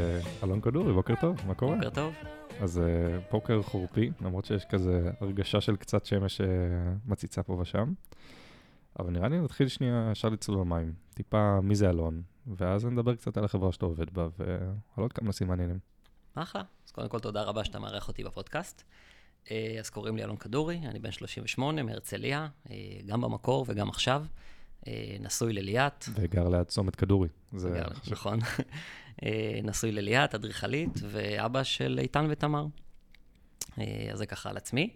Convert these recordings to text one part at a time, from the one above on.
אה, אלון כדורי, בוקר טוב, מה קורה? בוקר טוב. אז אה, בוקר חורפי, למרות שיש כזה הרגשה של קצת שמש אה, מציצה פה ושם. אבל נראה לי נתחיל שנייה ישר לצלול למים. טיפה מי זה אלון, ואז נדבר קצת על החברה שאתה עובד בה, ועל עוד כמה נושאים מעניינים. אחלה. אז קודם כל, תודה רבה שאתה מארח אותי בפודקאסט. אה, אז קוראים לי אלון כדורי, אני בן 38 מהרצליה, אה, גם במקור וגם עכשיו. אה, נשוי לליאת. וגר ליד צומת כדורי. זה גר, נכון. נשוי לליאת, אדריכלית, ואבא של איתן ותמר. אז זה ככה על עצמי.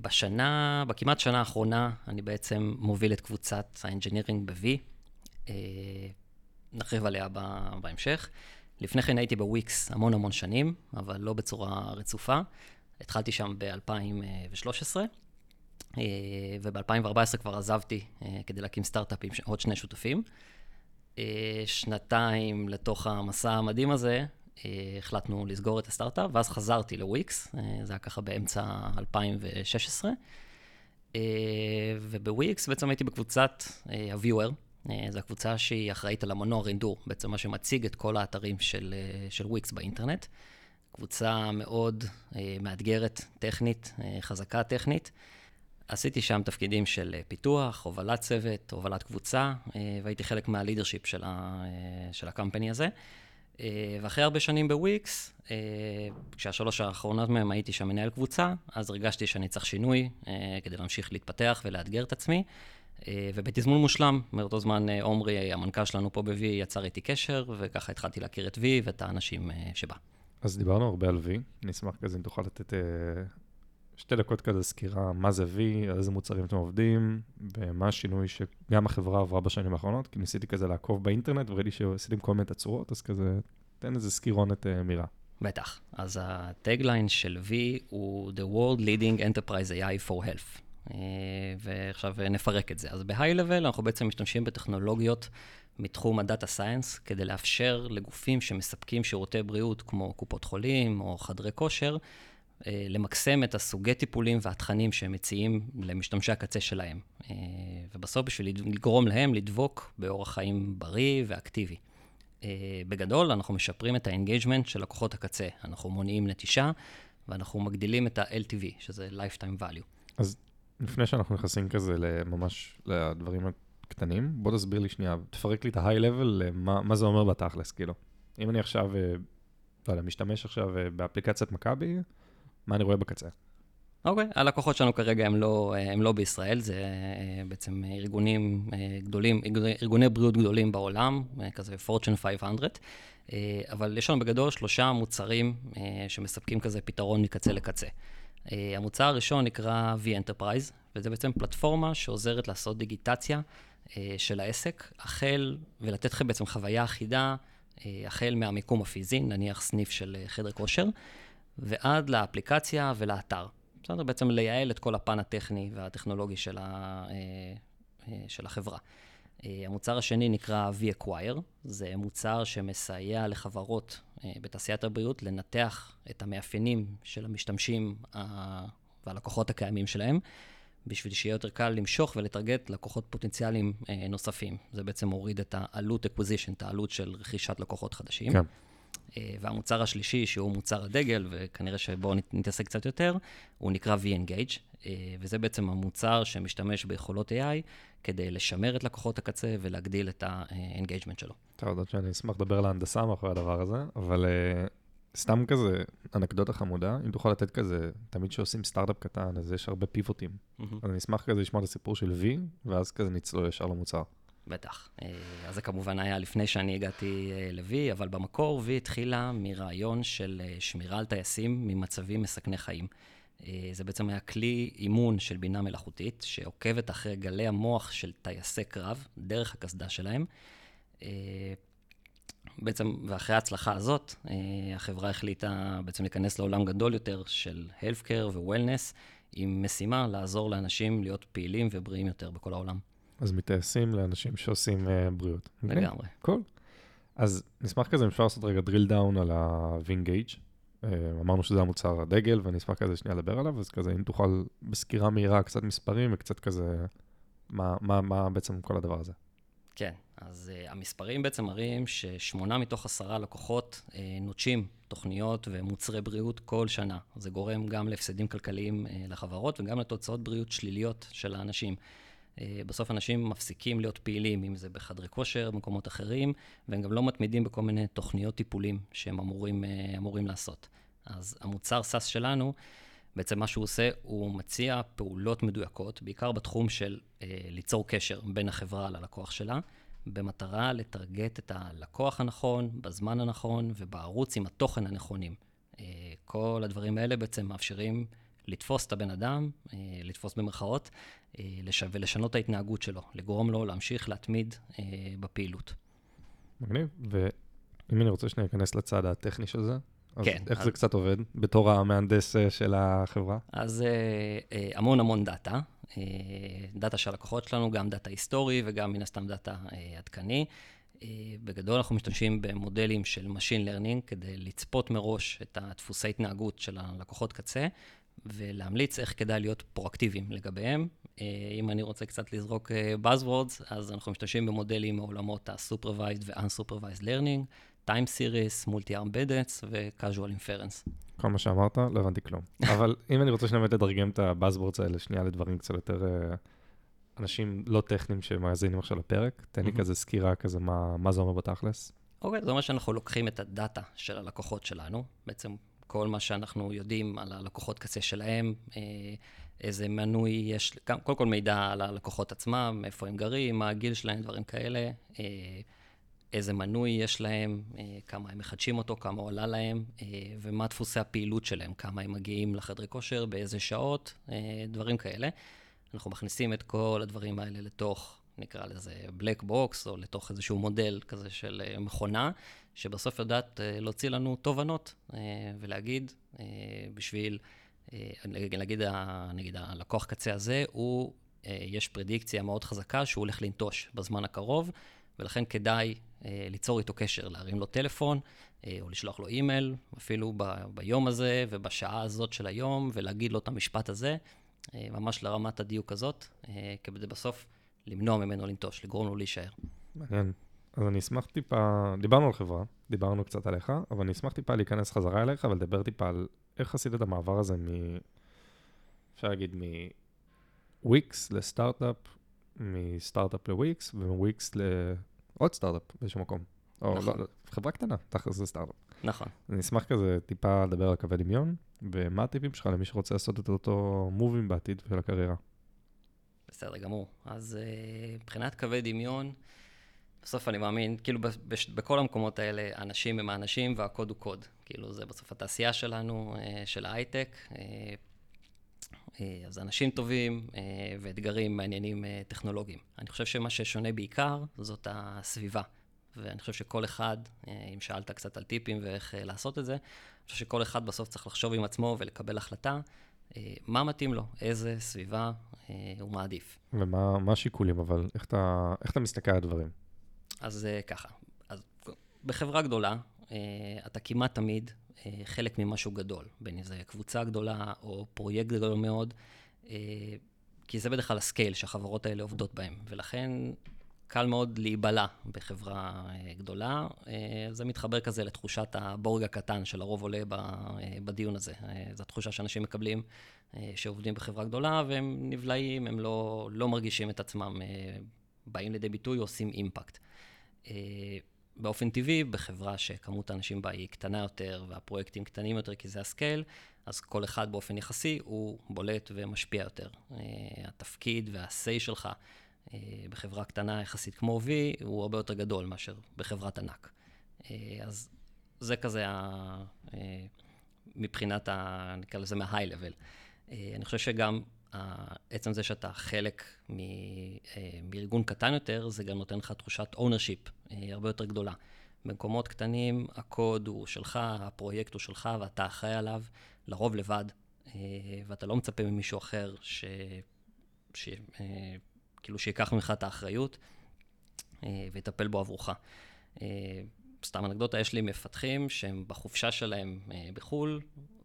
בשנה, בכמעט שנה האחרונה, אני בעצם מוביל את קבוצת האנג'ינירינג ב-V. נרחיב עליה בהמשך. לפני כן הייתי בוויקס המון המון שנים, אבל לא בצורה רצופה. התחלתי שם ב-2013, אה, וב-2014 כבר עזבתי אה, כדי להקים סטארט-אפ עם עוד שני שותפים. אה, שנתיים לתוך המסע המדהים הזה, החלטנו לסגור את הסטארט-אפ, ואז חזרתי לוויקס, זה היה ככה באמצע 2016. ובוויקס בעצם הייתי בקבוצת ה-Viewer, זו הקבוצה שהיא אחראית על המנוע רינדור, בעצם מה שמציג את כל האתרים של, של וויקס באינטרנט. קבוצה מאוד אה, מאתגרת, טכנית, אה, חזקה טכנית. עשיתי שם תפקידים של אה, פיתוח, הובלת צוות, הובלת קבוצה, אה, והייתי חלק מהלידרשיפ של, ה, אה, של הקמפני הזה. ואחרי הרבה שנים בוויקס, כשהשלוש האחרונות מהם הייתי שם מנהל קבוצה, אז הרגשתי שאני צריך שינוי כדי להמשיך להתפתח ולאתגר את עצמי. ובתזמון מושלם, מאותו זמן עומרי, המנכ"ל שלנו פה ב-V, יצר איתי קשר, וככה התחלתי להכיר את V ואת האנשים שבה. אז דיברנו הרבה על V, אני אשמח כזה אם תוכל לתת שתי דקות כזה סקירה מה זה V, על איזה מוצרים אתם עובדים, ומה השינוי שגם החברה עברה בשנים האחרונות, כי ניסיתי כזה לעקוב באינטרנט וראיתי שעשיתם כל מיני תצורות, אז כזה תן איזה סקירונת אה, מהירה. בטח. אז הטגליין של V הוא The World Leading Enterprise AI for Health. אה, ועכשיו נפרק את זה. אז level אנחנו בעצם משתמשים בטכנולוגיות מתחום ה data science, כדי לאפשר לגופים שמספקים שירותי בריאות, כמו קופות חולים או חדרי כושר, למקסם את הסוגי טיפולים והתכנים שהם מציעים למשתמשי הקצה שלהם. אה, ובסוף, בשביל לגרום להם לדבוק באורח חיים בריא ואקטיבי. אה, בגדול, אנחנו משפרים את ה engagement של לקוחות הקצה. אנחנו מונעים נטישה, ואנחנו מגדילים את ה-LTV, שזה Lifetime Value. אז לפני שאנחנו נכנסים כזה ממש לדברים קטנים, בוא תסביר לי שנייה, תפרק לי את ה-high level, מה, מה זה אומר בתכלס, כאילו. אם אני עכשיו, אה, לא יודע, משתמש עכשיו אה, באפליקציית מכבי, מה אני רואה בקצה? אוקיי, okay, הלקוחות שלנו כרגע הם לא, אה, הם לא בישראל, זה בעצם ארגונים גדולים, ארגוני בריאות גדולים בעולם, כזה Fortune 500, אבל יש לנו בגדול שלושה מוצרים שמספקים כזה פתרון מקצה לקצה. המוצר הראשון נקרא V-Enterprise, וזה בעצם פלטפורמה שעוזרת לעשות דיגיטציה אה, של העסק, החל, ולתת לכם בעצם חוויה אחידה, אה, החל מהמיקום הפיזי, נניח סניף של אה, חדר כושר, ועד לאפליקציה ולאתר. בסדר? בעצם לייעל את כל הפן הטכני והטכנולוגי של, ה, של החברה. המוצר השני נקרא V-Acquire, זה מוצר שמסייע לחברות בתעשיית הבריאות לנתח את המאפיינים של המשתמשים והלקוחות הקיימים שלהם, בשביל שיהיה יותר קל למשוך ולטרגט לקוחות פוטנציאליים אה, נוספים. זה בעצם מוריד את העלות acquisition, את העלות של רכישת לקוחות חדשים. כן. אה, והמוצר השלישי, שהוא מוצר הדגל, וכנראה שבואו נתעסק קצת יותר, הוא נקרא V-Engage, אה, וזה בעצם המוצר שמשתמש ביכולות AI כדי לשמר את לקוחות הקצה ולהגדיל את ה-engagement שלו. אתה יודע שאני אשמח לדבר על ההנדסה מאחורי הדבר הזה, אבל uh, סתם כזה אנקדוטה חמודה, אם תוכל לתת כזה, תמיד כשעושים סטארט-אפ קטן, אז יש הרבה פיבוטים. אז אני אשמח כזה לשמוע את הסיפור של V, ואז כזה נצלול ישר למוצר. בטח. אה, אז זה כמובן היה לפני שאני הגעתי אה, ל-V, אבל במקור V התחילה מרעיון של אה, שמירה על טייסים ממצבים מסכני חיים. זה בעצם היה כלי אימון של בינה מלאכותית, שעוקבת אחרי גלי המוח של טייסי קרב, דרך הקסדה שלהם. בעצם, ואחרי ההצלחה הזאת, החברה החליטה בעצם להיכנס לעולם גדול יותר של Healthcare ו-Wellness, עם משימה לעזור לאנשים להיות פעילים ובריאים יותר בכל העולם. אז מטייסים לאנשים שעושים uh, בריאות. לגמרי. קול. Cool. אז נשמח כזה אם אפשר לעשות רגע drill down על ה-Vingage. Uh, אמרנו שזה המוצר הדגל, ואני אשמח כזה שנייה לדבר עליו, אז כזה אם תוכל בסקירה מהירה קצת מספרים וקצת כזה, מה, מה, מה בעצם כל הדבר הזה. כן, אז uh, המספרים בעצם מראים ששמונה מתוך עשרה לקוחות uh, נוטשים תוכניות ומוצרי בריאות כל שנה. זה גורם גם להפסדים כלכליים uh, לחברות וגם לתוצאות בריאות שליליות של האנשים. Uh, בסוף אנשים מפסיקים להיות פעילים, אם זה בחדרי כושר, במקומות אחרים, והם גם לא מתמידים בכל מיני תוכניות טיפולים שהם אמורים, uh, אמורים לעשות. אז המוצר סאס שלנו, בעצם מה שהוא עושה, הוא מציע פעולות מדויקות, בעיקר בתחום של אה, ליצור קשר בין החברה ללקוח שלה, במטרה לטרגט את הלקוח הנכון, בזמן הנכון ובערוץ עם התוכן הנכונים. אה, כל הדברים האלה בעצם מאפשרים לתפוס את הבן אדם, אה, לתפוס במרכאות, אה, לש... ולשנות את ההתנהגות שלו, לגרום לו להמשיך להתמיד אה, בפעילות. מגניב, ואם אני רוצה שנייה להיכנס לצד הטכני של זה, אז כן, איך אז- זה קצת עובד בתור המהנדס של החברה? אז המון המון דאטה, דאטה של הלקוחות שלנו, גם דאטה היסטורי וגם מן הסתם דאטה עדכני. בגדול אנחנו משתמשים במודלים של Machine Learning כדי לצפות מראש את הדפוסי התנהגות של הלקוחות קצה, ולהמליץ איך כדאי להיות פרואקטיביים לגביהם. אה, אם אני רוצה קצת לזרוק אה, Buzzwords, אז אנחנו משתמשים במודלים מעולמות ה-Supervised ו-Unsupervised Learning, Time Series, Multi-Arm Bandits ו-Causal Inference. כל מה שאמרת, לא הבנתי כלום. אבל אם אני רוצה שנייה באמת לתרגם את ה buzzwords האלה שנייה לדברים קצת יותר... אה, אנשים לא טכניים שמאזינים עכשיו לפרק, תן לי מהמם. כזה סקירה כזה מה, מה זה אומר בתכלס. אוקיי, זה אומר שאנחנו לוקחים את הדאטה של הלקוחות שלנו, בעצם כל מה שאנחנו יודעים על הלקוחות קצה שלהם, אה, איזה מנוי יש, גם- קודם כל מידע על הלקוחות עצמם, איפה הם גרים, מה הגיל שלהם, דברים כאלה, אה, איזה מנוי יש להם, אה, כמה הם מחדשים אותו, כמה עולה להם, ומה דפוסי הפעילות שלהם, כמה הם מגיעים לחדרי כושר, באיזה שעות, דברים כאלה. אנחנו מכניסים את כל הדברים האלה לתוך, נקרא לזה black box, או לתוך איזשהו מודל כזה של אה, מכונה, שבסוף יודעת אה, להוציא לנו תובנות אה, ולהגיד, בשביל, ה- נגיד הלקוח קצה הזה, הוא, יש פרדיקציה מאוד חזקה שהוא הולך לנטוש בזמן הקרוב, ולכן כדאי ליצור איתו קשר, להרים לו טלפון, או לשלוח לו אימייל, אפילו ב- ביום הזה ובשעה הזאת של היום, ולהגיד לו את המשפט הזה, ממש לרמת הדיוק הזאת, כדי בסוף למנוע ממנו לנטוש, לגרום לו להישאר. מעניין. אז אני אשמח טיפה, דיברנו על חברה, דיברנו קצת עליך, אבל אני אשמח טיפה להיכנס חזרה אליך ולדבר טיפה על איך עשית את המעבר הזה מ... אפשר להגיד מוויקס לסטארט-אפ, מסטארט-אפ לוויקס, ומוויקס לעוד סטארט-אפ באיזשהו מקום. או נכון. לא, לא, חברה קטנה, תכל'ס זה סטארט-אפ. נכון. אני אשמח כזה טיפה לדבר על קווי דמיון, ומה הטיפים שלך למי שרוצה לעשות את אותו מובים בעתיד של הקריירה. בסדר גמור. אז uh, מבחינת קווי דמיון, בסוף אני מאמין, כאילו בכל המקומות האלה, האנשים הם האנשים והקוד הוא קוד. כאילו זה בסוף התעשייה שלנו, uh, של ההייטק. Uh, אז אנשים טובים uh, ואתגרים מעניינים uh, טכנולוגיים. אני חושב שמה ששונה בעיקר זאת הסביבה. ואני חושב שכל אחד, uh, אם שאלת קצת על טיפים ואיך uh, לעשות את זה, אני חושב שכל אחד בסוף צריך לחשוב עם עצמו ולקבל החלטה מה מתאים לו, איזה סביבה אה, הוא מעדיף. ומה מה השיקולים, אבל איך אתה, איך אתה מסתכל על הדברים? אז אה, ככה, אז בחברה גדולה, אה, אתה כמעט תמיד אה, חלק ממשהו גדול, בין אם זה קבוצה גדולה או פרויקט גדול מאוד, אה, כי זה בדרך כלל הסקייל שהחברות האלה עובדות בהם, ולכן קל מאוד להיבלע בחברה אה, גדולה. אה, זה מתחבר כזה לתחושת הבורג הקטן שלרוב עולה אה, בדיון הזה. זו התחושה שאנשים מקבלים שעובדים בחברה גדולה, והם נבלעים, הם לא, לא מרגישים את עצמם באים לידי ביטוי, עושים אימפקט. באופן טבעי, בחברה שכמות האנשים בה היא קטנה יותר והפרויקטים קטנים יותר כי זה הסקייל, אז כל אחד באופן יחסי הוא בולט ומשפיע יותר. התפקיד וה-say שלך בחברה קטנה יחסית כמו V הוא הרבה יותר גדול מאשר בחברת ענק. אה, אז זה כזה ה... אה, מבחינת ה... נקרא לזה מה-high level. אה, אני חושב שגם עצם זה שאתה חלק מ- אה, מארגון קטן יותר, זה גם נותן לך תחושת ownership אה, הרבה יותר גדולה. במקומות קטנים הקוד הוא שלך, הפרויקט הוא שלך ואתה אחראי עליו, לרוב לבד, אה, ואתה לא מצפה ממישהו אחר ש... ש... כאילו שיקח ממך את האחריות אה, ויטפל בו עבורך. אה, סתם אנקדוטה, יש לי מפתחים שהם בחופשה שלהם אה, בחו"ל,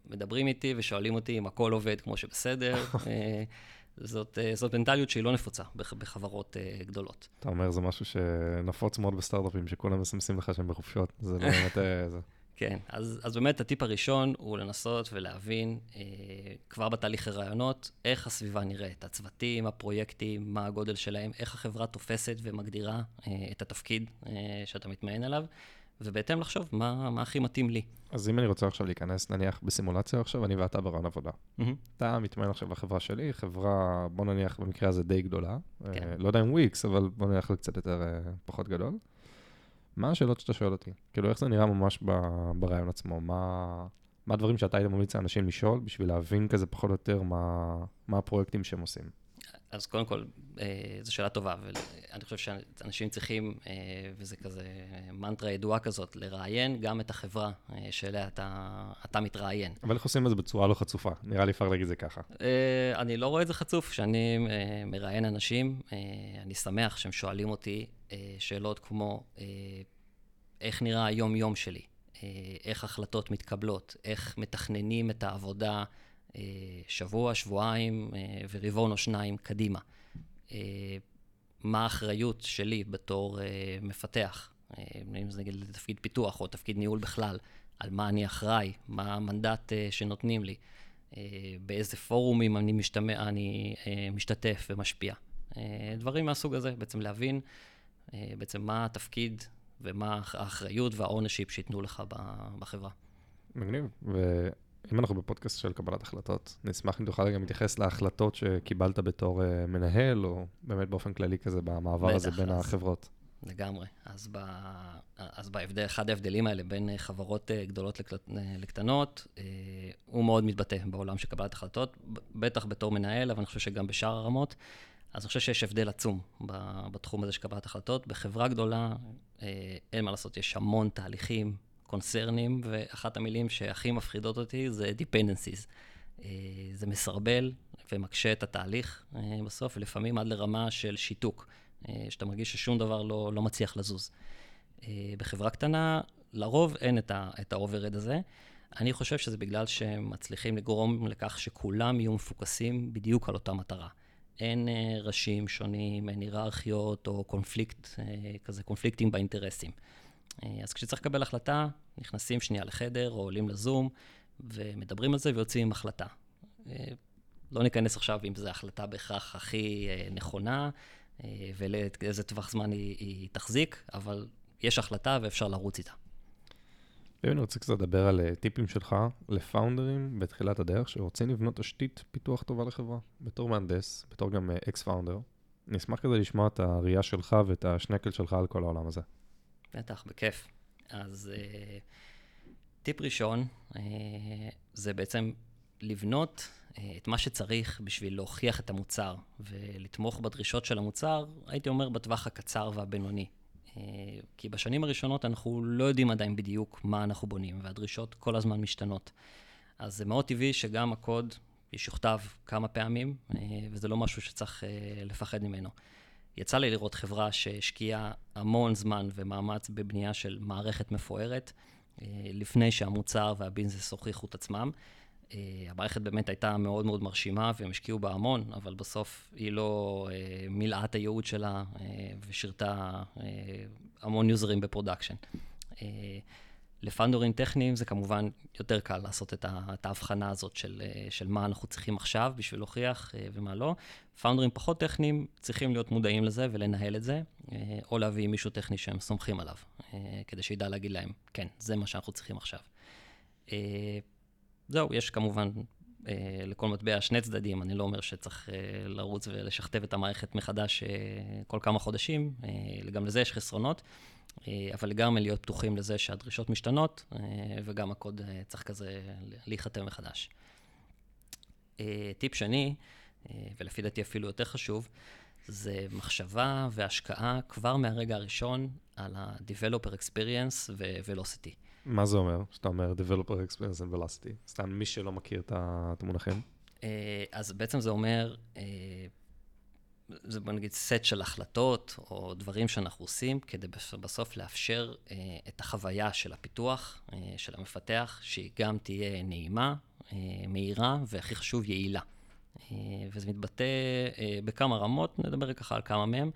מדברים איתי ושואלים אותי אם הכל עובד כמו שבסדר, זאת, זאת מנטליות שהיא לא נפוצה בחברות גדולות. אתה אומר, זה משהו שנפוץ מאוד בסטארט-אפים, שכולם מסמסים לך שהם בחופשות, זה לא באמת... זה... כן, אז, אז באמת הטיפ הראשון הוא לנסות ולהבין אה, כבר בתהליך הרעיונות איך הסביבה נראית, הצוותים, הפרויקטים, מה הגודל שלהם, איך החברה תופסת ומגדירה אה, את התפקיד אה, שאתה מתמיין עליו, ובהתאם לחשוב מה, מה הכי מתאים לי. אז אם אני רוצה עכשיו להיכנס, נניח בסימולציה עכשיו, אני ואתה ברעיון עבודה. Mm-hmm. אתה מתמיין עכשיו בחברה שלי, חברה, בוא נניח במקרה הזה די גדולה. כן. אה, לא יודע אם וויקס, אבל בוא נניח קצת יותר אה, פחות גדול. מה השאלות שאתה שואל אותי? כאילו, איך זה נראה ממש ברעיון עצמו? מה, מה הדברים שאתה היית ממליץ לאנשים לשאול בשביל להבין כזה פחות או יותר מה, מה הפרויקטים שהם עושים? אז קודם כל, אה, זו שאלה טובה, ואני חושב שאנשים צריכים, אה, וזה כזה מנטרה ידועה כזאת, לראיין גם את החברה אה, שאליה אתה, אתה מתראיין. אבל איך עושים את זה בצורה לא חצופה? נראה לי אפשר להגיד זה ככה. אני לא רואה את זה חצוף. כשאני מראיין אנשים, אני שמח שהם שואלים אותי שאלות כמו, איך נראה היום-יום שלי? איך החלטות מתקבלות? איך מתכננים את העבודה? אה, שבוע, שבועיים אה, ורבעון או שניים קדימה. אה, מה האחריות שלי בתור מפתח, אם זה נגיד לתפקיד פיתוח או תפקיד ניהול בכלל, על מה אני אחראי, מה המנדט שנותנים לי, באיזה פורומים אני, משתמע, אני משתתף ומשפיע. דברים מהסוג הזה, בעצם להבין בעצם מה התפקיד ומה האחריות והאונרשיפ שייתנו לך בחברה. מגניב. ו... אם אנחנו בפודקאסט של קבלת החלטות, נשמח אם תוכל גם להתייחס להחלטות שקיבלת בתור uh, מנהל, או באמת באופן כללי כזה במעבר הזה בין אז, החברות. לגמרי. אז, ב, אז בהבדל, אחד ההבדלים האלה בין אה, חברות uh, גדולות לקט, לקטנות, הוא מאוד מתבטא בעולם של קבלת החלטות, בטח בתור מנהל, אבל אני חושב שגם בשאר הרמות. אז אני חושב שיש הבדל עצום בתחום הזה של קבלת החלטות. בחברה גדולה, אין מה לעשות, יש המון תהליכים, קונצרנים, ואחת המילים שהכי מפחידות אותי זה dependencies. אה, זה מסרבל ומקשה את התהליך אה, בסוף, ולפעמים עד לרמה של שיתוק, אה, שאתה מרגיש ששום דבר לא, לא מצליח לזוז. בחברה קטנה, לרוב אין את ה-overhead הזה. אני חושב שזה בגלל שהם מצליחים לגרום לכך שכולם יהיו מפוקסים בדיוק על אותה מטרה. אין ראשים שונים, אין היררכיות או קונפליקט, כזה קונפליקטים באינטרסים. אה, אז כשצריך לקבל החלטה, נכנסים שנייה לחדר או עולים לזום ומדברים על זה ויוצאים החלטה. אה, לא ניכנס עכשיו אם זו החלטה בהכרח הכי אה, נכונה ולאיזה טווח זמן היא, היא תחזיק, אבל יש החלטה ואפשר לרוץ איתה. אני רוצה קצת לדבר על טיפים שלך לפאונדרים בתחילת הדרך, שרוצים לבנות תשתית פיתוח טובה לחברה. בתור מהנדס, בתור גם אקס פאונדר, אני אשמח כזה לשמוע את הראייה שלך ואת השנקל שלך על כל העולם הזה. בטח, בכיף. אז uh, טיפ ראשון, uh, זה בעצם לבנות uh, את מה שצריך בשביל להוכיח את המוצר ולתמוך בדרישות של המוצר, הייתי אומר בטווח הקצר והבינוני. Uh, כי בשנים הראשונות אנחנו לא יודעים עדיין בדיוק מה אנחנו בונים, והדרישות כל הזמן משתנות. אז זה מאוד טבעי שגם הקוד ישוכתב כמה פעמים, uh, וזה לא משהו שצריך uh, לפחד ממנו. יצא לי לראות חברה שהשקיעה המון זמן ומאמץ בבנייה של מערכת מפוארת, אה, לפני שהמוצר וה business הוכיחו את עצמם. אה, המערכת באמת הייתה מאוד מאוד מרשימה והם השקיעו בה המון, אבל בסוף היא לא אה, מילאה את הייעוד שלה ושירתה המון יוזרים ב production. ל founderים טכניים זה כמובן יותר קל לעשות את, ההבחנה הזאת של, של מה אנחנו צריכים עכשיו בשביל להוכיח אה, ומה לא. founderים פחות טכניים צריכים להיות מודעים לזה ולנהל את זה, אה, או להביא מישהו טכני שהם סומכים עליו, אה, כדי שידע להגיד להם, כן, זה מה שאנחנו צריכים עכשיו. זהו, יש כמובן לכל מטבע שני צדדים, אני לא אומר שצריך לרוץ ולשכתב את המערכת מחדש כל כמה חודשים, גם לזה יש חסרונות. אה, אבל לגמרי להיות פתוחים לזה שהדרישות משתנות, אה, וגם הקוד אה, צריך כזה להיחתם מחדש. טיפ שני, ולפי דעתי אפילו יותר חשוב, זה מחשבה והשקעה כבר מהרגע הראשון על ה-Developer Experience ו-Velocity. מה זה אומר, שאתה אומר Developer Experience ו-Velocity? סתם מי שלא מכיר את המונחים. אז בעצם זה אומר זה בוא נגיד סט של החלטות או דברים שאנחנו עושים כדי בסוף לאפשר אה, את החוויה של הפיתוח אה, של המפתח, שהיא גם תהיה נעימה, אה, מהירה והכי חשוב, יעילה. וזה מתבטא בכמה רמות, נדבר ככה על כמה מהם.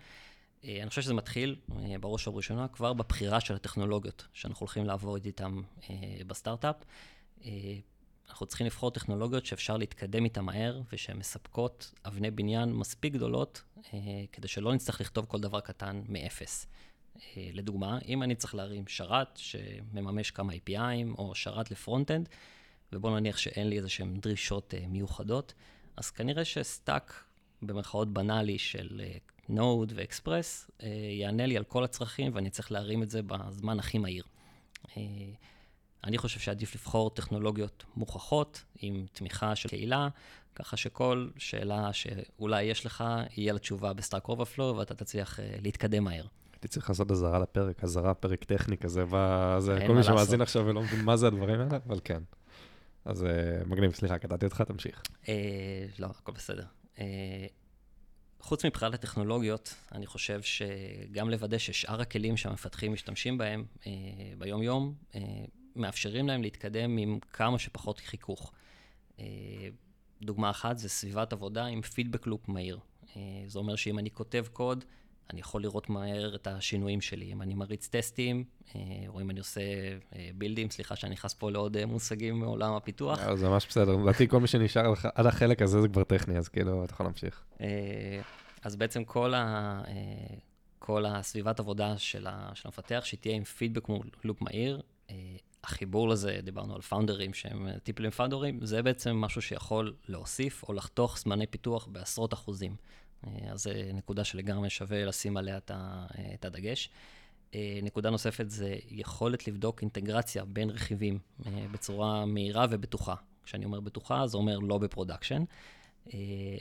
אני חושב שזה מתחיל, בראש ובראשונה, כבר בבחירה של הטכנולוגיות שאנחנו הולכים לעבוד איתן בסטארט-אפ. אנחנו צריכים לבחור טכנולוגיות שאפשר להתקדם איתן מהר, ושהן מספקות אבני בניין מספיק גדולות, אה, כדי שלא נצטרך לכתוב כל דבר קטן מאפס. אה, לדוגמה, אם אני צריך להרים שרת שמממש כמה APIים, או שרת ל front-end, ובואו נניח שאין לי איזה שהן דרישות אה, מיוחדות, אז כנראה ש stack, במרכאות בנאלי של Node ו Express, יענה לי על כל הצרכים, ואני צריך להרים את זה בזמן הכי מהיר. אני חושב שעדיף לבחור טכנולוגיות מוכחות, עם תמיכה של קהילה, ככה שכל שאלה שאולי יש לך, יהיה לה תשובה ב Stack Overflow, ואתה תצליח uh, להתקדם מהר. הייתי צריך לעשות אזהרה לפרק, אזהרה פרק טכני כזה, וזה, כל מי שמאזין עכשיו ולא מבין מה זה הדברים האלה, אבל כן. אז uh, מגניב, סליחה, קטעתי אותך, תמשיך. Uh, לא, הכל בסדר. חוץ מבחינת הטכנולוגיות, אני חושב שגם לוודא ששאר הכלים שהמפתחים משתמשים בהם ביום-יום, מאפשרים להם להתקדם עם כמה שפחות חיכוך. אה, דוגמה אחת זה סביבת עבודה עם פידבק לופ מהיר. אה, זה אומר שאם אני כותב קוד, אני יכול לראות מהר את השינויים שלי. אם אני מריץ טסטים, אה, או אם אני עושה בילדים, סליחה שאני נכנס פה לעוד מושגים מעולם הפיתוח. זה ממש בסדר, לדעתי כל מי שנשאר עד החלק הזה זה כבר טכני, אז כאילו, אתה יכול להמשיך. אז בעצם כל, ה, כל הסביבת עבודה של המפתח, שהיא תהיה עם פידבק לופ מהיר, החיבור לזה, דיברנו על פאונדרים שהם טיפולים פאונדרים, זה בעצם משהו שיכול להוסיף או לחתוך זמני פיתוח בעשרות אחוזים. אה, אז זו נקודה שלגמרי שווה לשים עליה את הדגש. אה, נקודה נוספת זה יכולת לבדוק אינטגרציה בין רכיבים אה, בצורה מהירה ובטוחה. כשאני אומר בטוחה, זה אומר לא ב production,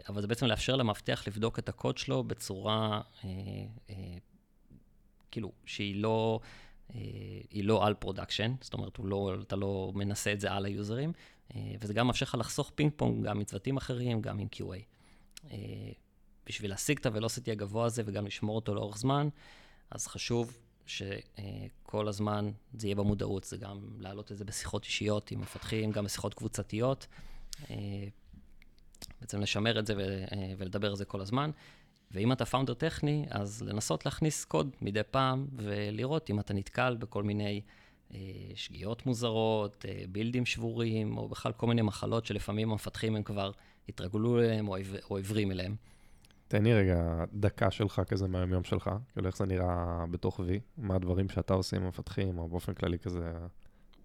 אבל זה בעצם לאפשר למפתח לבדוק את הקוד שלו בצורה, כאילו, שהיא לא... אה, היא לא על production, זאת אומרת, לא, אתה לא מנסה את זה על היוזרים, אה, וזה גם מאפשר לך לחסוך פינג פונג גם מצוותים אחרים, גם עם QA. אה, בשביל להשיג את הוולוסיטי הגבוה הזה וגם לשמור אותו לאורך זמן, אז חשוב שכל הזמן זה יהיה במודעות, זה גם להעלות את זה בשיחות אישיות עם מפתחים, גם בשיחות קבוצתיות. בעצם לשמר את זה ולדבר על זה כל הזמן. ואם אתה פאונדר טכני, אז לנסות להכניס קוד מדי פעם ולראות אם אתה נתקל בכל מיני אה, שגיאות מוזרות, אה, בילדים שבורים, או בכלל כל מיני מחלות שלפעמים המפתחים הם כבר התרגלו אליהם או, או עיוורים אליהם. תן לי רגע דקה שלך כזה מהיום שלך, כאילו איך זה נראה בתוך V, מה הדברים שאתה עושה עם המפתחים, או באופן כללי כזה,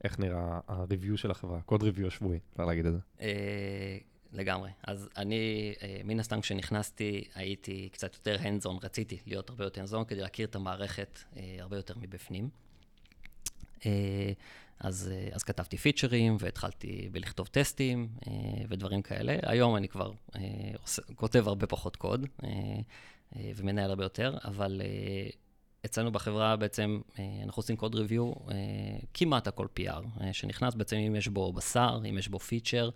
איך נראה ה-review של החברה, קוד review השבועי, אפשר להגיד את זה. לגמרי. אז אני, אה, מן הסתם כשנכנסתי, הייתי קצת יותר hands-on, רציתי להיות הרבה יותר hands-on כדי להכיר את המערכת אה, הרבה יותר מבפנים. אה, אז, אז כתבתי פיצ'רים והתחלתי בלכתוב טסטים ודברים כאלה. היום אני כבר עושה, כותב הרבה פחות קוד ומנהל הרבה יותר, אבל אצלנו בחברה בעצם אנחנו עושים קוד ריוויו כמעט הכל PR, שנכנס בעצם אם יש בו בשר, אם יש בו פיצ'ר,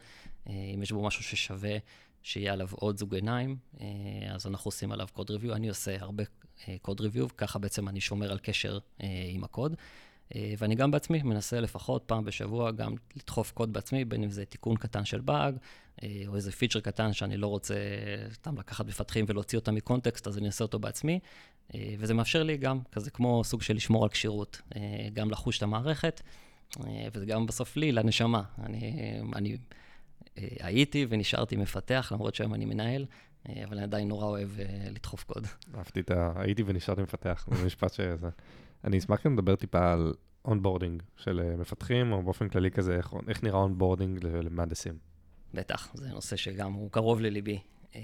אם יש בו משהו ששווה שיהיה עליו עוד זוג עיניים, אה, אז אנחנו עושים עליו קוד ריוויו. אני עושה הרבה קוד אה, ריוויו, וככה בעצם אני שומר על קשר עם הקוד. ואני גם בעצמי מנסה לפחות פעם בשבוע גם לדחוף קוד בעצמי, בין אם זה תיקון קטן של באג, או איזה feature קטן שאני לא רוצה סתם לקחת מפתחים ולהוציא אותם מ context, אז אני אעשה אותו בעצמי. וזה מאפשר לי גם, כזה כמו סוג של לשמור על כשירות, גם לחוש את המערכת, וזה גם בסוף לי, לנשמה. אני, אני אה, הייתי ונשארתי מפתח, למרות שהיום אני מנהל, אה, אבל אני עדיין נורא אוהב אה, לדחוף קוד. אהבתי את ה... הייתי ונשארתי מפתח, זה משפט שזה... אני אשמח גם לדבר טיפה על onboarding של מפתחים, או באופן כללי כזה, איך, איך נראה onboarding למהנדסים. בטח, זה נושא שגם הוא קרוב לליבי. אה,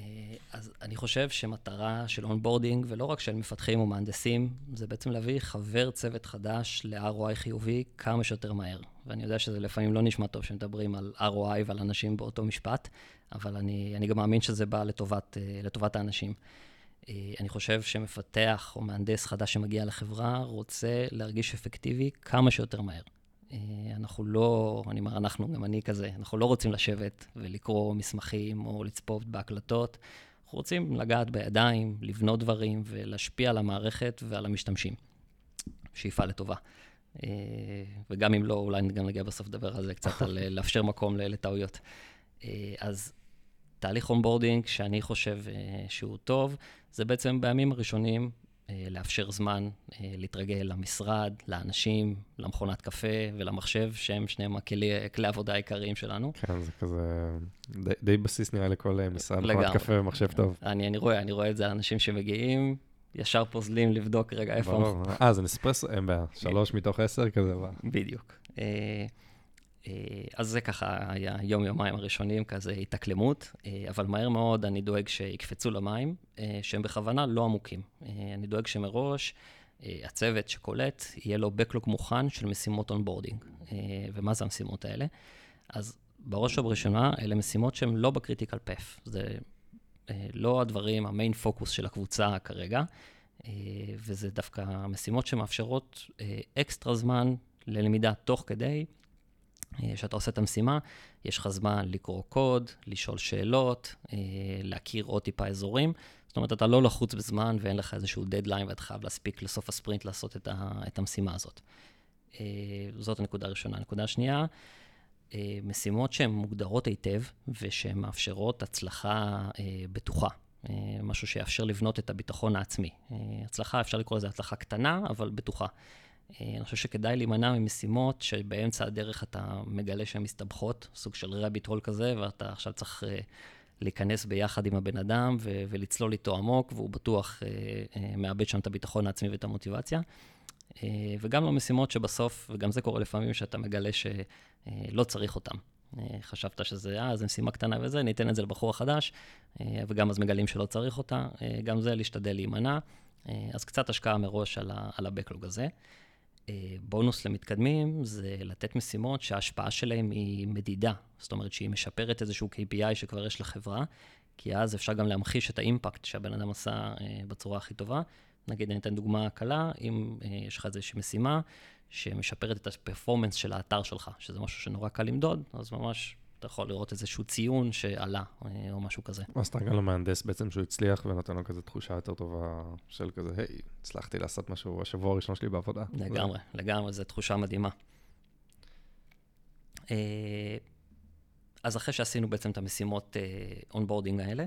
אז אני חושב שמטרה של onboarding, ולא רק של מפתחים או מהנדסים, זה בעצם להביא חבר צוות חדש ל-ROI חיובי כמה שיותר מהר. ואני יודע שזה לפעמים לא נשמע טוב שמדברים על ROI ועל אנשים באותו משפט, אבל אני, אני גם מאמין שזה בא לטובת, אה, לטובת האנשים. אה, אני חושב שמפתח או מהנדס חדש שמגיע לחברה רוצה להרגיש אפקטיבי כמה שיותר מהר. אה, אנחנו לא, אני אומר אנחנו, גם אני כזה, אנחנו לא רוצים לשבת ולקרוא מסמכים או לצפות בהקלטות. אנחנו רוצים לגעת בידיים, לבנות דברים ולהשפיע על המערכת ועל המשתמשים. שאיפה לטובה. אה, וגם אם לא, אולי גם נגיע בסוף לדבר על זה קצת, על אה, לאפשר מקום לטעויות. אז תהליך onboarding שאני חושב שהוא טוב, זה בעצם בימים הראשונים לאפשר זמן uh, להתרגל למשרד, לאנשים, למכונת קפה ולמחשב, שהם שניהם הכלי, כלי העבודה העיקריים שלנו. כן, זה כזה די, די בסיס נראה לכל משרד, מכונת קפה ומחשב טוב. אני, אני רואה, אני רואה את זה, אנשים שמגיעים, ישר פוזלים לבדוק רגע איפה... ברור, אה, זה נספרסו, אין בעיה, שלוש מתוך עשר כזה, בדיוק. אז זה ככה היה יום-יומיים הראשונים, כזה התאקלמות, אבל מהר מאוד אני דואג שיקפצו למים, שהם בכוונה לא עמוקים. אני דואג שמראש הצוות שקולט, יהיה לו backlog מוכן של משימות onboarding. ומה זה המשימות האלה? אז בראש ובראשונה, אלה משימות שהן לא ב critical path. זה לא הדברים, ה main focus של הקבוצה כרגע, וזה דווקא משימות שמאפשרות אקסטרה זמן ללמידה תוך כדי. כשאתה עושה את המשימה, יש לך זמן לקרוא קוד, לשאול שאלות, להכיר עוד טיפה אזורים. זאת אומרת, אתה לא לחוץ בזמן ואין לך איזשהו דדליין ואתה חייב להספיק לסוף הספרינט לעשות את, ה, את המשימה הזאת. זאת הנקודה הראשונה. הנקודה השנייה, משימות שהן מוגדרות היטב ושהן מאפשרות הצלחה בטוחה. משהו שיאפשר לבנות את הביטחון העצמי. הצלחה, אפשר לקרוא לזה הצלחה קטנה, אבל בטוחה. אני חושב שכדאי להימנע ממשימות שבאמצע הדרך אתה מגלה שהן מסתבכות, סוג של רביט הול כזה, ואתה עכשיו צריך להיכנס ביחד עם הבן אדם ו- ולצלול איתו עמוק, והוא בטוח מאבד שם את הביטחון העצמי ואת המוטיבציה. וגם לא משימות שבסוף, וגם זה קורה לפעמים, שאתה מגלה שלא צריך אותן. חשבת שזה, אה, זו משימה קטנה וזה, ניתן את זה לבחור החדש, וגם אז מגלים שלא צריך אותה. גם זה להשתדל להימנע. אז קצת השקעה מראש על ה-Backlog הזה. בונוס למתקדמים זה לתת משימות שההשפעה שלהן היא מדידה. זאת אומרת שהיא משפרת איזשהו KPI שכבר יש לחברה, כי אז אפשר גם להמחיש את האימפקט שהבן אדם עשה בצורה הכי טובה. נגיד, אני אתן דוגמה קלה, אם יש לך איזושהי משימה שמשפרת את הפרפורמנס של האתר שלך, שזה משהו שנורא קל למדוד, אז ממש אתה יכול לראות איזשהו ציון שעלה, או משהו כזה. אז אתה גם למהנדס בעצם שהוא הצליח, ונותן לו כזה תחושה יותר טובה של כזה, היי, הצלחתי לעשות משהו השבוע הראשון שלי בעבודה. לגמרי, לגמרי, זו תחושה מדהימה. אז אחרי שעשינו בעצם את המשימות onboarding האלה,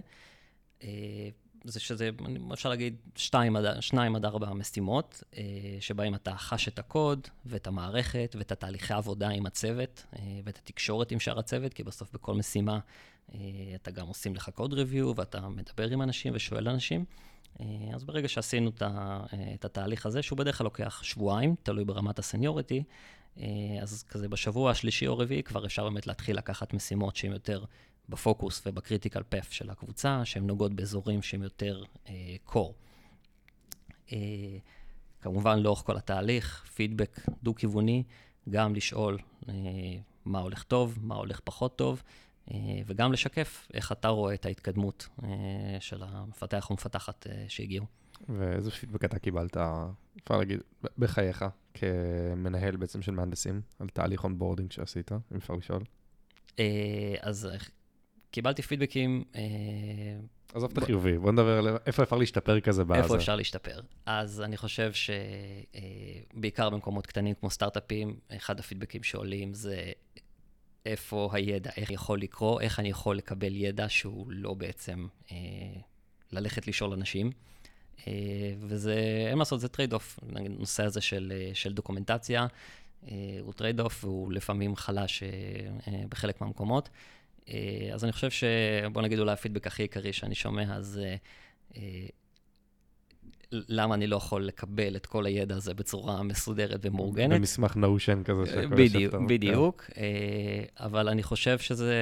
זה שזה, אפשר להגיד, שתיים עד, שניים עד ארבע משימות, שבהם אתה חש את הקוד ואת המערכת ואת התהליכי העבודה עם הצוות ואת התקשורת עם שאר הצוות, כי בסוף בכל משימה אתה גם עושים לך code review ואתה מדבר עם אנשים ושואל אנשים. אז ברגע שעשינו את התהליך הזה, שהוא בדרך כלל לוקח שבועיים, תלוי ברמת ה seniority, אז כזה בשבוע השלישי או רביעי כבר אפשר באמת להתחיל לקחת משימות שהן יותר בפוקוס וב critical path של הקבוצה, שהן נוגעות באזורים שהם יותר core. Uh, uh, כמובן, לאורך כל התהליך, פידבק דו-כיווני, גם לשאול uh, מה הולך טוב, מה הולך פחות טוב, uh, וגם לשקף איך אתה רואה את ההתקדמות uh, של המפתח או מפתחת uh, שהגיעו. ואיזה פידבק אתה קיבלת, אפשר להגיד, בחייך, כמנהל בעצם של מהנדסים, על תהליך onboarding שעשית, אם אפשר לשאול? Uh, אז קיבלתי פידבקים... עזוב את החיובי, בוא נדבר על איפה אפשר להשתפר כזה בעזה. איפה אפשר להשתפר. אז אני חושב שבעיקר במקומות קטנים כמו סטארט-אפים, אחד הפידבקים שעולים זה איפה הידע, איך יכול לקרוא, איך אני יכול לקבל ידע שהוא לא בעצם אה, ללכת לשאול אנשים. אה, וזה, אין מה לעשות, זה trade off. הנושא הזה של, של דוקומנטציה אה, הוא trade off והוא לפעמים חלש אה, בחלק מהמקומות. אז אני חושב ש... בוא נגיד אולי הפידבק הכי עיקרי שאני שומע, אז למה אני לא יכול לקבל את כל הידע הזה בצורה מסודרת ומאורגנת. במסמך Notion כזה שהכל בדיוק, בדיוק. כן. אבל אני חושב שזה,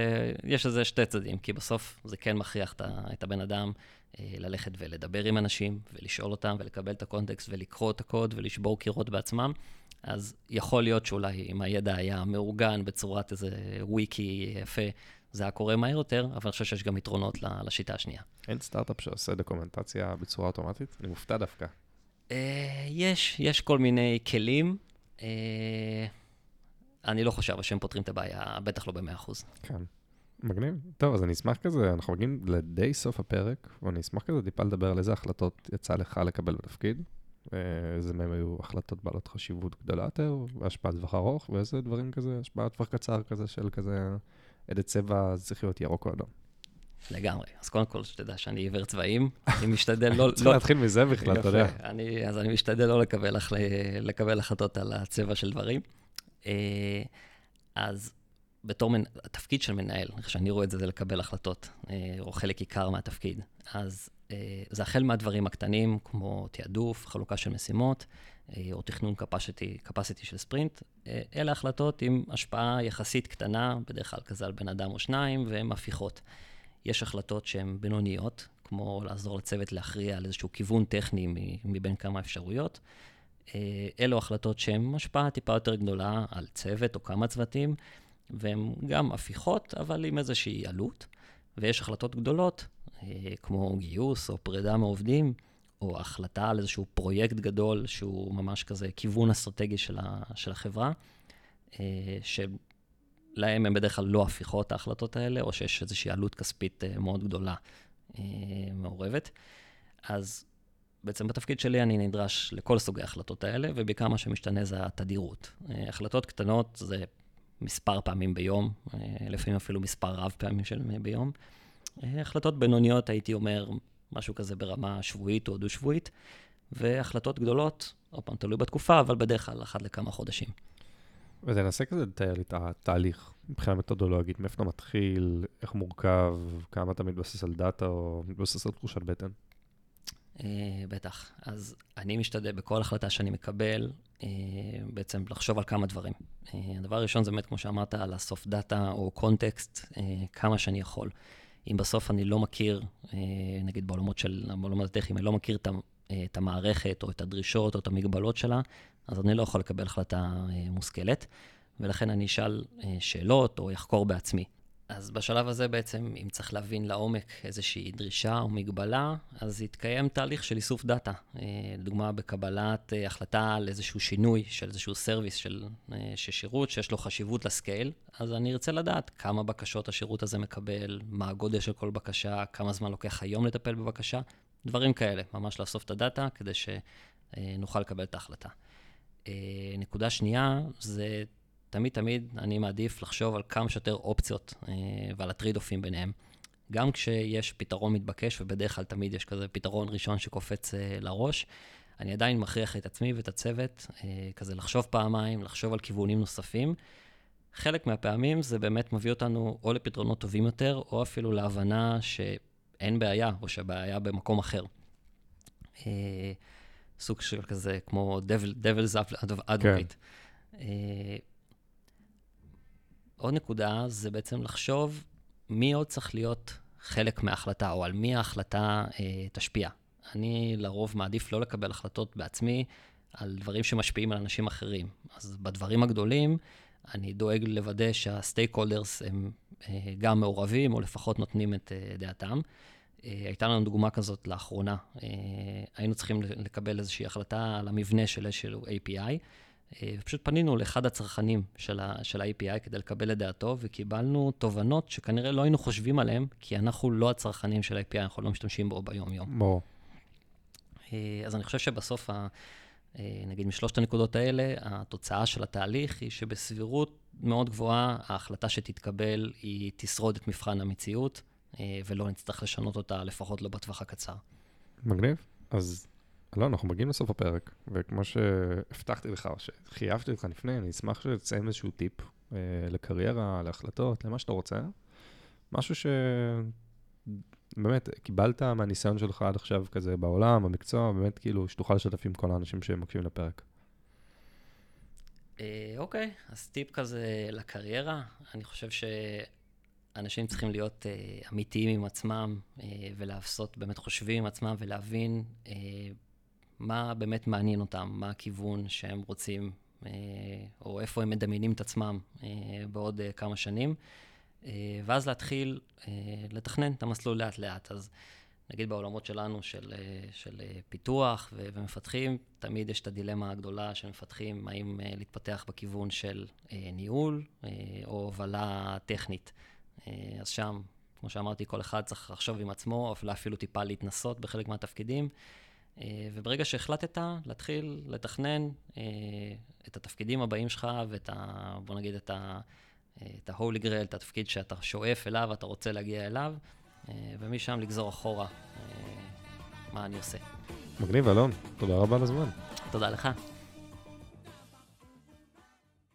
יש לזה שתי צדדים, כי בסוף זה כן מכריח את הבן אדם ללכת ולדבר עם אנשים, ולשאול אותם, ולקבל את הקונטקסט, ולקרוא את הקוד, ולשבור קירות בעצמם. אז יכול להיות שאולי אם הידע היה מאורגן בצורת איזה וויקי יפה, זה היה קורה מהר יותר, אבל אני חושב שיש גם יתרונות לשיטה השנייה. אין סטארט-אפ שעושה דוקומנטציה בצורה אוטומטית? אני מופתע דווקא. יש, יש כל מיני כלים. אני לא חושב שהם פותרים את הבעיה, בטח לא ב-100%. כן, מגניב. טוב, אז אני אשמח כזה, אנחנו מגיעים לדי סוף הפרק, ואני אשמח כזה טיפה לדבר על איזה החלטות יצא לך לקבל בתפקיד. איזה מהם היו החלטות בעלות חשיבות גדולה יותר, והשפעת טווח ארוך, ואיזה דברים כזה, השפעת טווח קצר כזה של כזה... איזה צבע צריך להיות ירוק או אדום. לגמרי. אז קודם כל, שתדע שאני עיוור צבעים, אני משתדל לא... צריך להתחיל מזה בכלל, אתה יודע. אני, אז אני משתדל לא לקבל, לקבל החלטות על הצבע של דברים. אה, אז בתור, מנ... התפקיד של מנהל, איך שאני רואה את זה, זה לקבל החלטות, אה, או חלק עיקר מהתפקיד. אז אה, זה החל מהדברים הקטנים, כמו תעדוף, חלוקה של משימות, או תכנון capacity, capacity של ספרינט. אלה החלטות עם השפעה יחסית קטנה, בדרך כלל כזה על בן אדם או שניים, והן הפיכות. יש החלטות שהן בינוניות, כמו לעזור לצוות להכריע על איזשהו כיוון טכני מבין כמה אפשרויות. אה, אלו החלטות שהן השפעה טיפה יותר גדולה על צוות או כמה צוותים, והן גם הפיכות, אבל עם איזושהי עלות. ויש החלטות גדולות, אה, כמו גיוס או פרידה מעובדים, או החלטה על איזשהו פרויקט גדול שהוא ממש כזה כיוון אסטרטגי של, ה, של החברה, אה, שלהם הם בדרך כלל לא הפיכות ההחלטות האלה, או שיש איזושהי עלות כספית מאוד גדולה מעורבת. אז בעצם בתפקיד שלי אני נדרש לכל סוגי ההחלטות האלה, ובעיקר מה שמשתנה זה התדירות. אה, החלטות קטנות זה מספר פעמים ביום, אה, לפעמים אפילו מספר רב פעמים של ביום. אה, החלטות בינוניות, הייתי אומר, משהו כזה ברמה שבועית או דו-שבועית, והחלטות גדולות, עוד פעם, תלוי בתקופה, אבל בדרך כלל אחת לכמה חודשים. ותנסה כזה לתאר לי את התהליך מבחינה מתודולוגית, מאיפה אתה מתחיל, איך מורכב, כמה אתה מתבסס על data או מתבסס על תחושת בטן. Uh, בטח. אז אני משתדל בכל החלטה שאני מקבל, uh, בעצם לחשוב על כמה דברים. Uh, הדבר הראשון זה באמת, כמו שאמרת, לאסוף data או context, כמה שאני יכול. אם בסוף אני לא מכיר, uh, נגיד בעולמות של, בעולמות הטכניים, אני לא מכיר את, את המערכת או את הדרישות או את המגבלות שלה, אז אני לא יכול לקבל החלטה uh, מושכלת, ולכן אני אשאל שאלות או אחקור בעצמי. אז בשלב הזה בעצם, אם צריך להבין לעומק איזושהי דרישה או מגבלה, אז יתקיים תהליך של איסוף data. אה, לדוגמה, בקבלת אה, החלטה על איזשהו שינוי של איזשהו service של, אה, של שירות שיש לו חשיבות ל scale, אז אני ארצה לדעת כמה בקשות השירות הזה מקבל, מה הגודל של כל בקשה, כמה זמן לוקח היום לטפל בבקשה, דברים כאלה, ממש לאסוף את ה data כדי שנוכל לקבל את ההחלטה. נקודה שנייה זה תמיד תמיד אני מעדיף לחשוב על כמה שיותר אופציות אה, ועל הטריד אופים ביניהם. גם כשיש פתרון מתבקש, ובדרך כלל תמיד יש כזה פתרון ראשון שקופץ אה, לראש, אני עדיין מכריח את עצמי ואת הצוות אה, כזה לחשוב פעמיים, לחשוב על כיוונים נוספים. חלק מהפעמים זה באמת מביא אותנו או לפתרונות טובים יותר, או אפילו להבנה שאין בעיה, או שהבעיה במקום אחר. אה, סוג של כזה, כמו devil, devil's advocate. כן. אה, עוד נקודה זה בעצם לחשוב מי עוד צריך להיות חלק מההחלטה, או על מי ההחלטה אה, תשפיע. אני לרוב מעדיף לא לקבל החלטות בעצמי על דברים שמשפיעים על אנשים אחרים. אז בדברים הגדולים, אני דואג לוודא שהסטייק הולדרס הם אה, גם מעורבים, או לפחות נותנים את אה, דעתם. אה, הייתה לנו דוגמה כזאת לאחרונה. אה, היינו צריכים לקבל איזושהי החלטה על המבנה של איזשהו API. אה, ופשוט פנינו לאחד הצרכנים של, ה, של ה-API כדי לקבל את דעתו, וקיבלנו תובנות שכנראה לא היינו חושבים עליהן, כי אנחנו לא הצרכנים של ה-API, אנחנו לא משתמשים בו ביום-יום. ברור. אה, אז אני חושב שבסוף, ה, אה, נגיד משלושת הנקודות האלה, התוצאה של התהליך היא שבסבירות מאוד גבוהה, ההחלטה שתתקבל היא תשרוד את מבחן המציאות, ולא נצטרך לשנות אותה, לפחות לא בטווח הקצר. מגניב. אז לא, אנחנו מגיעים לסוף הפרק, וכמו שהבטחתי לך, שחייבתי אותך לפני, אני אשמח שתסיים איזשהו טיפ אה, לקריירה, להחלטות, למה שאתה רוצה. משהו שבאמת קיבלת מהניסיון שלך עד עכשיו כזה בעולם, במקצוע, באמת כאילו שתוכל לשתף עם כל האנשים שמקשיבים לפרק. אה, אוקיי, אז טיפ כזה לקריירה, אני חושב שאנשים צריכים להיות אה, אמיתיים עם עצמם אה, ולעשות, באמת חושבים עם עצמם ולהבין אה, מה באמת מעניין אותם, מה הכיוון שהם רוצים, אה, או איפה הם מדמיינים את עצמם אה, בעוד אה, כמה שנים, ואז להתחיל לתכנן את המסלול לאט-לאט. אז נגיד בעולמות שלנו של, של פיתוח ו- ומפתחים, תמיד יש את הדילמה הגדולה של מפתחים, האם להתפתח בכיוון של ניהול או הובלה טכנית. אז שם, כמו שאמרתי, כל אחד צריך לחשוב עם עצמו, אפילו טיפה להתנסות בחלק מהתפקידים. אה, וברגע שהחלטת, להתחיל לתכנן אה, את התפקידים הבאים שלך ואת ה... בוא נגיד את ה... את ה-Holy Grail, את התפקיד שאתה שואף אליו, אתה רוצה להגיע אליו, ומשם לגזור אחורה מה אני עושה. מגניב, אלון, תודה רבה על הזמן. תודה לך.